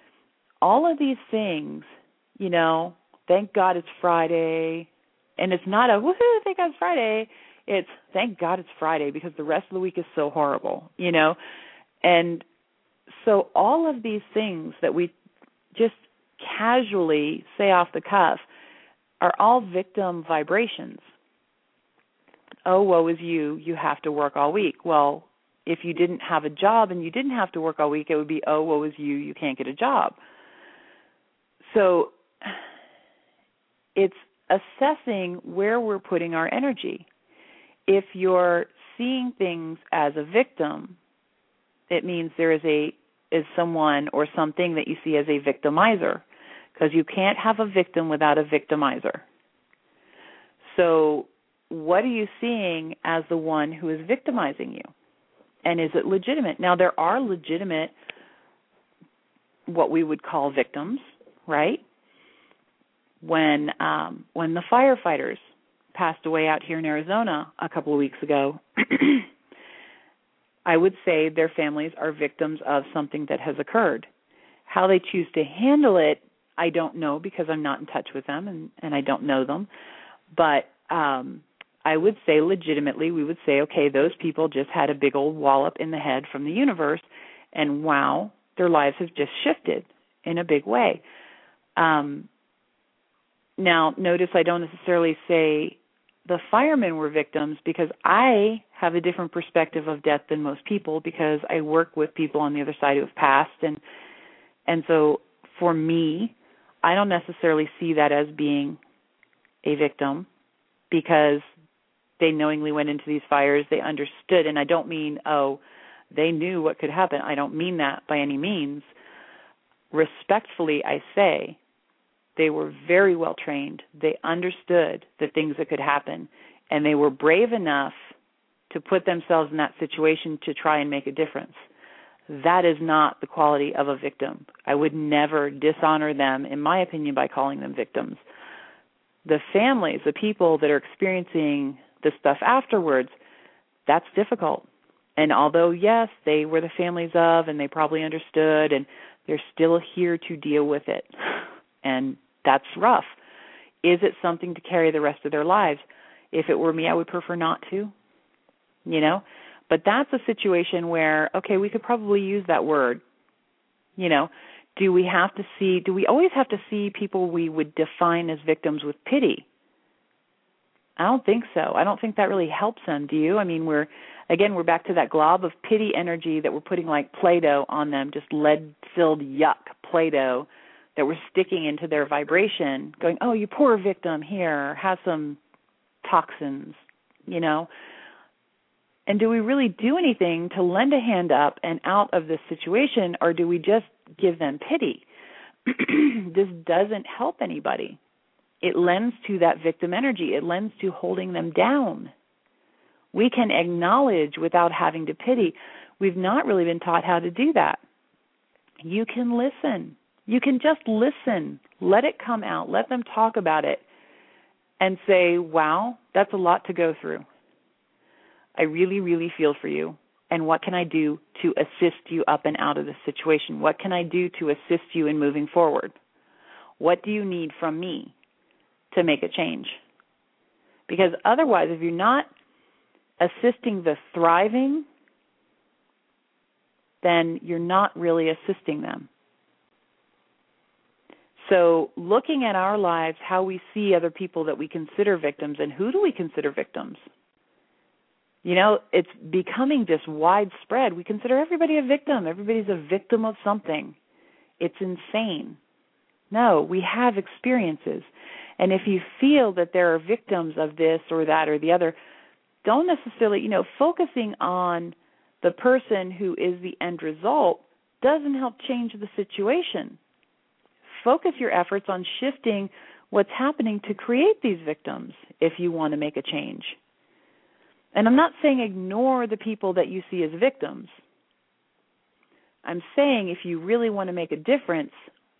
all of these things, you know, thank God it's Friday. And it's not a woohoo, thank God it's Friday. It's thank God it's Friday because the rest of the week is so horrible, you know? And so all of these things that we just casually say off the cuff are all victim vibrations. Oh, woe is you, you have to work all week. Well, if you didn't have a job and you didn't have to work all week, it would be, oh, woe is you, you can't get a job. So it's assessing where we're putting our energy. If you're seeing things as a victim, it means there is a is someone or something that you see as a victimizer because you can't have a victim without a victimizer. So, what are you seeing as the one who is victimizing you? And is it legitimate? Now, there are legitimate, what we would call victims, right? When um, when the firefighters passed away out here in Arizona a couple of weeks ago, *clears throat* I would say their families are victims of something that has occurred. How they choose to handle it, I don't know because I'm not in touch with them and, and I don't know them. But um, I would say legitimately, we would say, okay, those people just had a big old wallop in the head from the universe, and wow, their lives have just shifted in a big way. Um, now, notice I don't necessarily say the firemen were victims because I have a different perspective of death than most people because I work with people on the other side who have passed and and so for me, I don't necessarily see that as being a victim because they knowingly went into these fires, they understood and I don't mean oh they knew what could happen. I don't mean that by any means. Respectfully, I say they were very well trained. They understood the things that could happen, and they were brave enough to put themselves in that situation to try and make a difference. That is not the quality of a victim. I would never dishonor them, in my opinion, by calling them victims. The families, the people that are experiencing the stuff afterwards, that's difficult. And although, yes, they were the families of and they probably understood, and they're still here to deal with it. And that's rough. Is it something to carry the rest of their lives? If it were me, I would prefer not to. You know? But that's a situation where, okay, we could probably use that word. You know, do we have to see, do we always have to see people we would define as victims with pity? I don't think so. I don't think that really helps them, do you? I mean, we're, again, we're back to that glob of pity energy that we're putting like Play Doh on them, just lead filled yuck Play Doh that we're sticking into their vibration, going, "Oh, you poor victim, here, have some toxins," you know. And do we really do anything to lend a hand up and out of this situation, or do we just give them pity? *clears throat* this doesn't help anybody. It lends to that victim energy. It lends to holding them down. We can acknowledge without having to pity. We've not really been taught how to do that. You can listen. You can just listen, let it come out, let them talk about it, and say, wow, that's a lot to go through. I really, really feel for you. And what can I do to assist you up and out of this situation? What can I do to assist you in moving forward? What do you need from me to make a change? Because otherwise, if you're not assisting the thriving, then you're not really assisting them. So, looking at our lives, how we see other people that we consider victims, and who do we consider victims? You know, it's becoming just widespread. We consider everybody a victim. Everybody's a victim of something. It's insane. No, we have experiences. And if you feel that there are victims of this or that or the other, don't necessarily, you know, focusing on the person who is the end result doesn't help change the situation focus your efforts on shifting what's happening to create these victims if you want to make a change. And I'm not saying ignore the people that you see as victims. I'm saying if you really want to make a difference,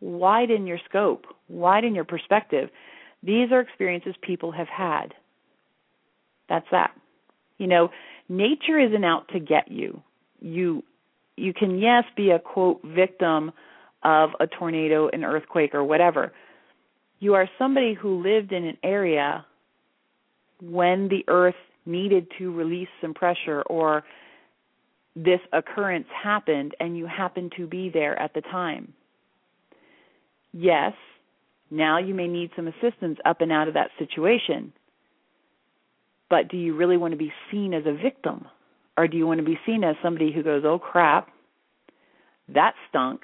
widen your scope, widen your perspective. These are experiences people have had. That's that. You know, nature isn't out to get you. You you can yes be a quote victim of a tornado, an earthquake, or whatever. You are somebody who lived in an area when the earth needed to release some pressure or this occurrence happened and you happened to be there at the time. Yes, now you may need some assistance up and out of that situation. But do you really want to be seen as a victim Or do you want to be seen as somebody who goes, oh crap, that stunk.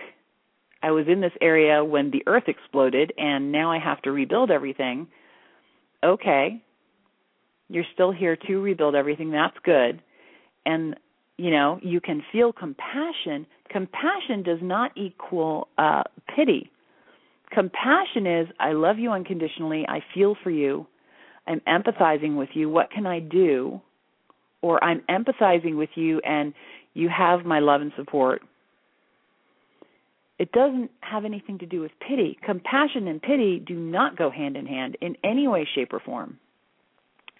I was in this area when the earth exploded and now I have to rebuild everything. Okay. You're still here to rebuild everything. That's good. And you know, you can feel compassion. Compassion does not equal uh pity. Compassion is I love you unconditionally. I feel for you. I'm empathizing with you. What can I do? Or I'm empathizing with you and you have my love and support. It doesn't have anything to do with pity. Compassion and pity do not go hand in hand in any way, shape, or form.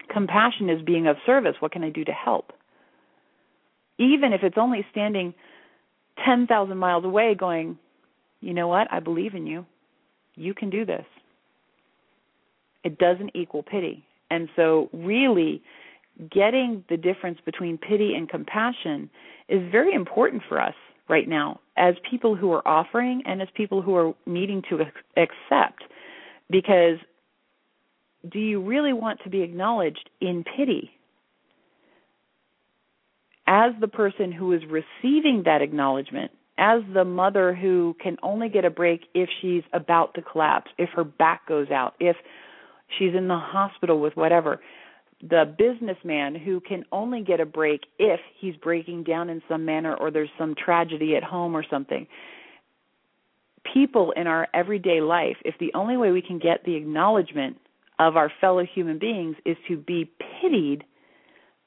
Compassion is being of service. What can I do to help? Even if it's only standing 10,000 miles away going, you know what? I believe in you. You can do this. It doesn't equal pity. And so, really, getting the difference between pity and compassion is very important for us right now as people who are offering and as people who are needing to accept because do you really want to be acknowledged in pity as the person who is receiving that acknowledgement as the mother who can only get a break if she's about to collapse if her back goes out if she's in the hospital with whatever the businessman who can only get a break if he's breaking down in some manner or there's some tragedy at home or something. People in our everyday life, if the only way we can get the acknowledgement of our fellow human beings is to be pitied,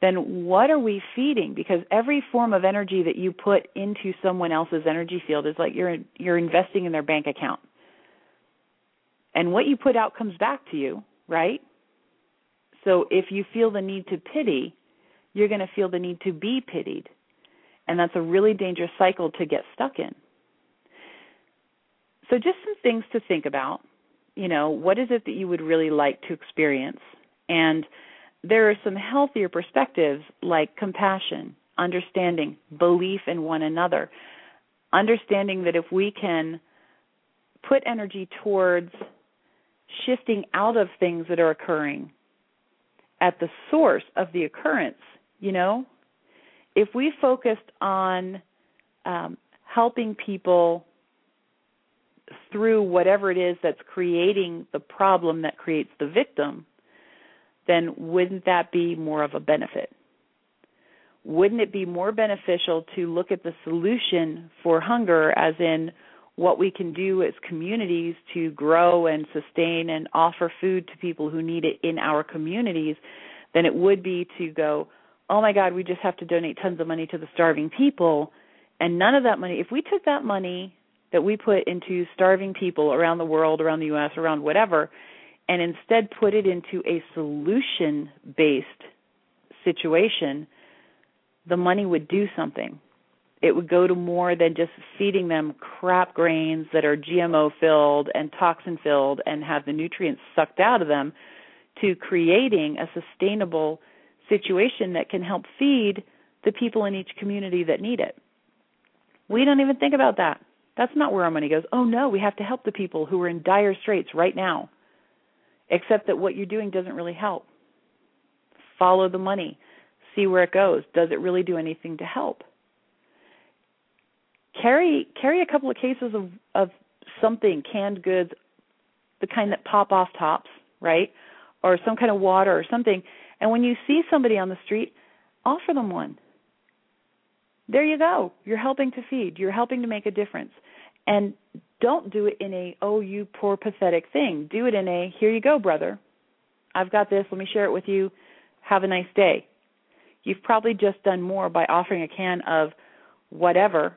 then what are we feeding? Because every form of energy that you put into someone else's energy field is like you're you're investing in their bank account. And what you put out comes back to you, right? So if you feel the need to pity, you're going to feel the need to be pitied. And that's a really dangerous cycle to get stuck in. So just some things to think about. You know, what is it that you would really like to experience? And there are some healthier perspectives like compassion, understanding, belief in one another, understanding that if we can put energy towards shifting out of things that are occurring at the source of the occurrence, you know? If we focused on um, helping people through whatever it is that's creating the problem that creates the victim, then wouldn't that be more of a benefit? Wouldn't it be more beneficial to look at the solution for hunger as in what we can do as communities to grow and sustain and offer food to people who need it in our communities than it would be to go, oh my God, we just have to donate tons of money to the starving people. And none of that money, if we took that money that we put into starving people around the world, around the US, around whatever, and instead put it into a solution based situation, the money would do something it would go to more than just feeding them crap grains that are GMO filled and toxin filled and have the nutrients sucked out of them to creating a sustainable situation that can help feed the people in each community that need it. We don't even think about that. That's not where our money goes. Oh no, we have to help the people who are in dire straits right now. Except that what you're doing doesn't really help. Follow the money. See where it goes. Does it really do anything to help? carry carry a couple of cases of of something canned goods the kind that pop off tops right or some kind of water or something and when you see somebody on the street offer them one there you go you're helping to feed you're helping to make a difference and don't do it in a oh you poor pathetic thing. Do it in a here you go brother. I've got this. Let me share it with you. Have a nice day. You've probably just done more by offering a can of whatever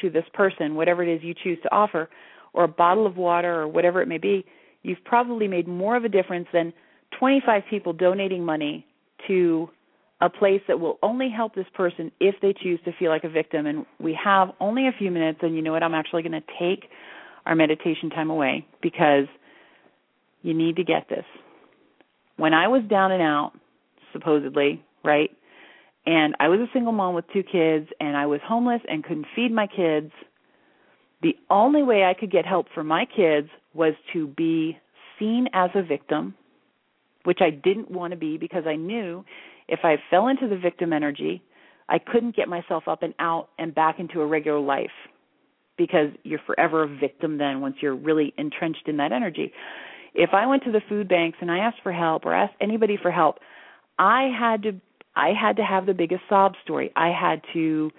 to this person, whatever it is you choose to offer, or a bottle of water or whatever it may be, you've probably made more of a difference than 25 people donating money to a place that will only help this person if they choose to feel like a victim. And we have only a few minutes, and you know what? I'm actually going to take our meditation time away because you need to get this. When I was down and out, supposedly, right? and I was a single mom with two kids and I was homeless and couldn't feed my kids, the only way I could get help for my kids was to be seen as a victim which I didn't want to be because I knew if I fell into the victim energy, I couldn't get myself up and out and back into a regular life because you're forever a victim then once you're really entrenched in that energy. If I went to the food banks and I asked for help or asked anybody for help, I had to I had to have the biggest sob story. I had to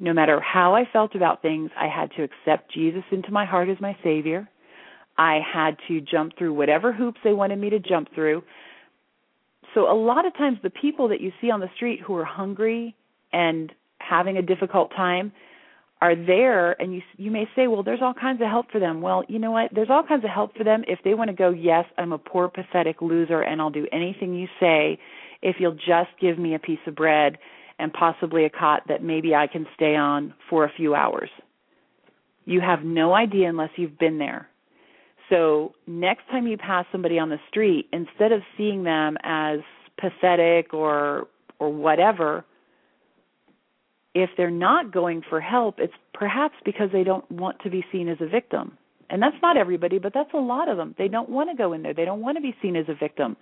no matter how I felt about things, I had to accept Jesus into my heart as my savior. I had to jump through whatever hoops they wanted me to jump through. So a lot of times the people that you see on the street who are hungry and having a difficult time are there and you you may say well there's all kinds of help for them. Well you know what? There's all kinds of help for them if they want to go yes i'm a poor pathetic loser and i'll do anything you say if you'll just give me a piece of bread and possibly a cot that maybe i can stay on for a few hours. You have no idea unless you've been there so next time you pass somebody on the street instead of seeing them as pathetic or or whatever if they're not going for help, it's perhaps because they don't want to be seen as a victim. And that's not everybody, but that's a lot of them. They don't want to go in there. They don't want to be seen as a victim.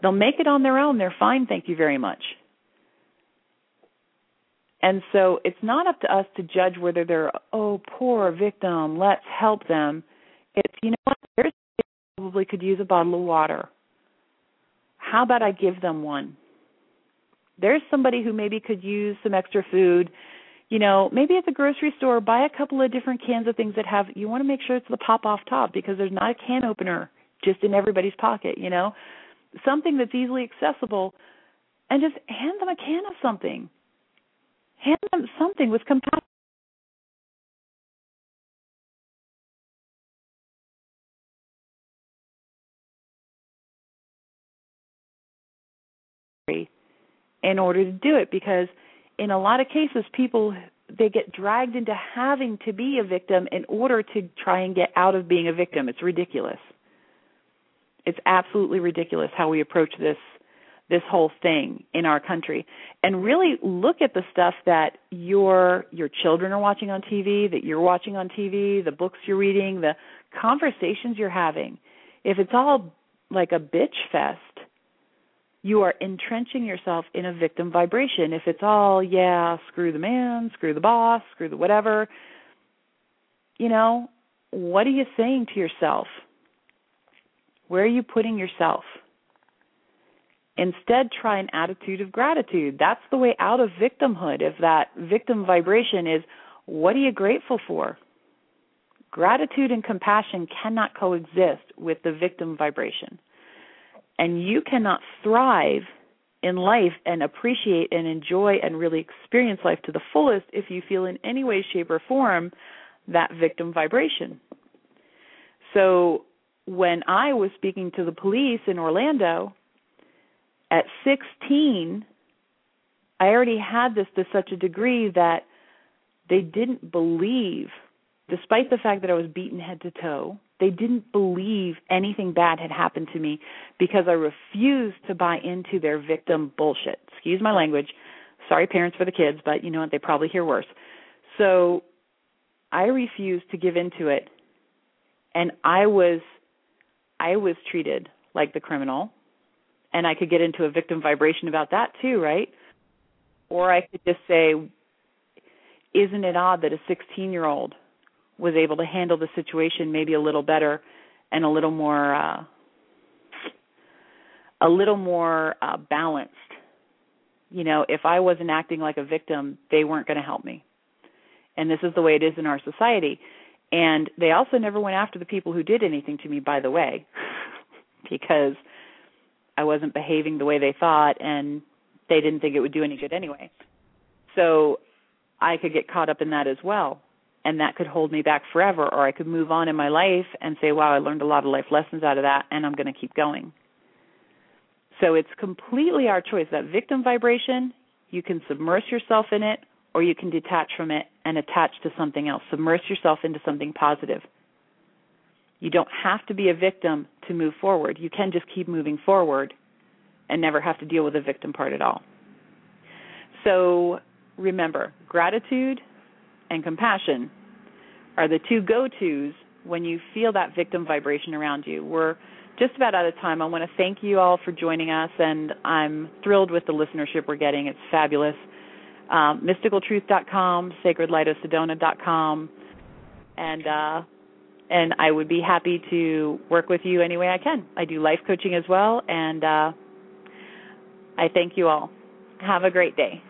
They'll make it on their own. They're fine, thank you very much. And so it's not up to us to judge whether they're, oh, poor victim, let's help them. It's, you know what, there's probably could use a bottle of water. How about I give them one? there's somebody who maybe could use some extra food. You know maybe at the grocery store buy a couple of different cans of things that have you want to make sure it's the pop off top because there's not a can opener just in everybody's pocket you know? Something that's easily accessible and just hand them a can of something. Hand them something with compassion in order to do it because in a lot of cases people they get dragged into having to be a victim in order to try and get out of being a victim. It's ridiculous. It's absolutely ridiculous how we approach this this whole thing in our country. And really look at the stuff that your your children are watching on TV that you're watching on TV the books you're reading the conversations you're having. If it's all like a bitch fest you are entrenching yourself in a victim vibration. If it's all, yeah, screw the man, screw the boss, screw the whatever, you know, what are you saying to yourself? Where are you putting yourself? Instead, try an attitude of gratitude. That's the way out of victimhood. If that victim vibration is, what are you grateful for? Gratitude and compassion cannot coexist with the victim vibration. And you cannot thrive in life and appreciate and enjoy and really experience life to the fullest if you feel in any way, shape, or form that victim vibration. So when I was speaking to the police in Orlando at 16, I already had this to such a degree that they didn't believe, despite the fact that I was beaten head to toe, they didn't believe anything bad had happened to me because I refused to buy into their victim bullshit. Excuse my language. Sorry, parents, for the kids, but you know what? They probably hear worse. So I refused to give into it, and I was, I was treated like the criminal, and I could get into a victim vibration about that too, right? Or I could just say, isn't it odd that a 16 year old was able to handle the situation maybe a little better and a little more uh a little more uh balanced. You know if i wasn't acting like a victim they weren't going to help me. And this is the way it is in our society. And they also never went after the people who did anything to me by the way *laughs* because i wasn't behaving the way they thought and they didn't think it would do any good anyway. So i could get caught up in that as well and that could hold me back forever or I could move on in my life and say wow I learned a lot of life lessons out of that and I'm going to keep going. So it's completely our choice that victim vibration you can submerge yourself in it or you can detach from it and attach to something else. Submerge yourself into something positive. You don't have to be a victim to move forward. You can just keep moving forward and never have to deal with the victim part at all. So remember, gratitude and compassion are the two go tos when you feel that victim vibration around you. We're just about out of time. I want to thank you all for joining us, and I'm thrilled with the listenership we're getting. It's fabulous. Um, mysticaltruth.com, sacredlightofsedona.com, and uh, and I would be happy to work with you any way I can. I do life coaching as well, and uh, I thank you all. Have a great day.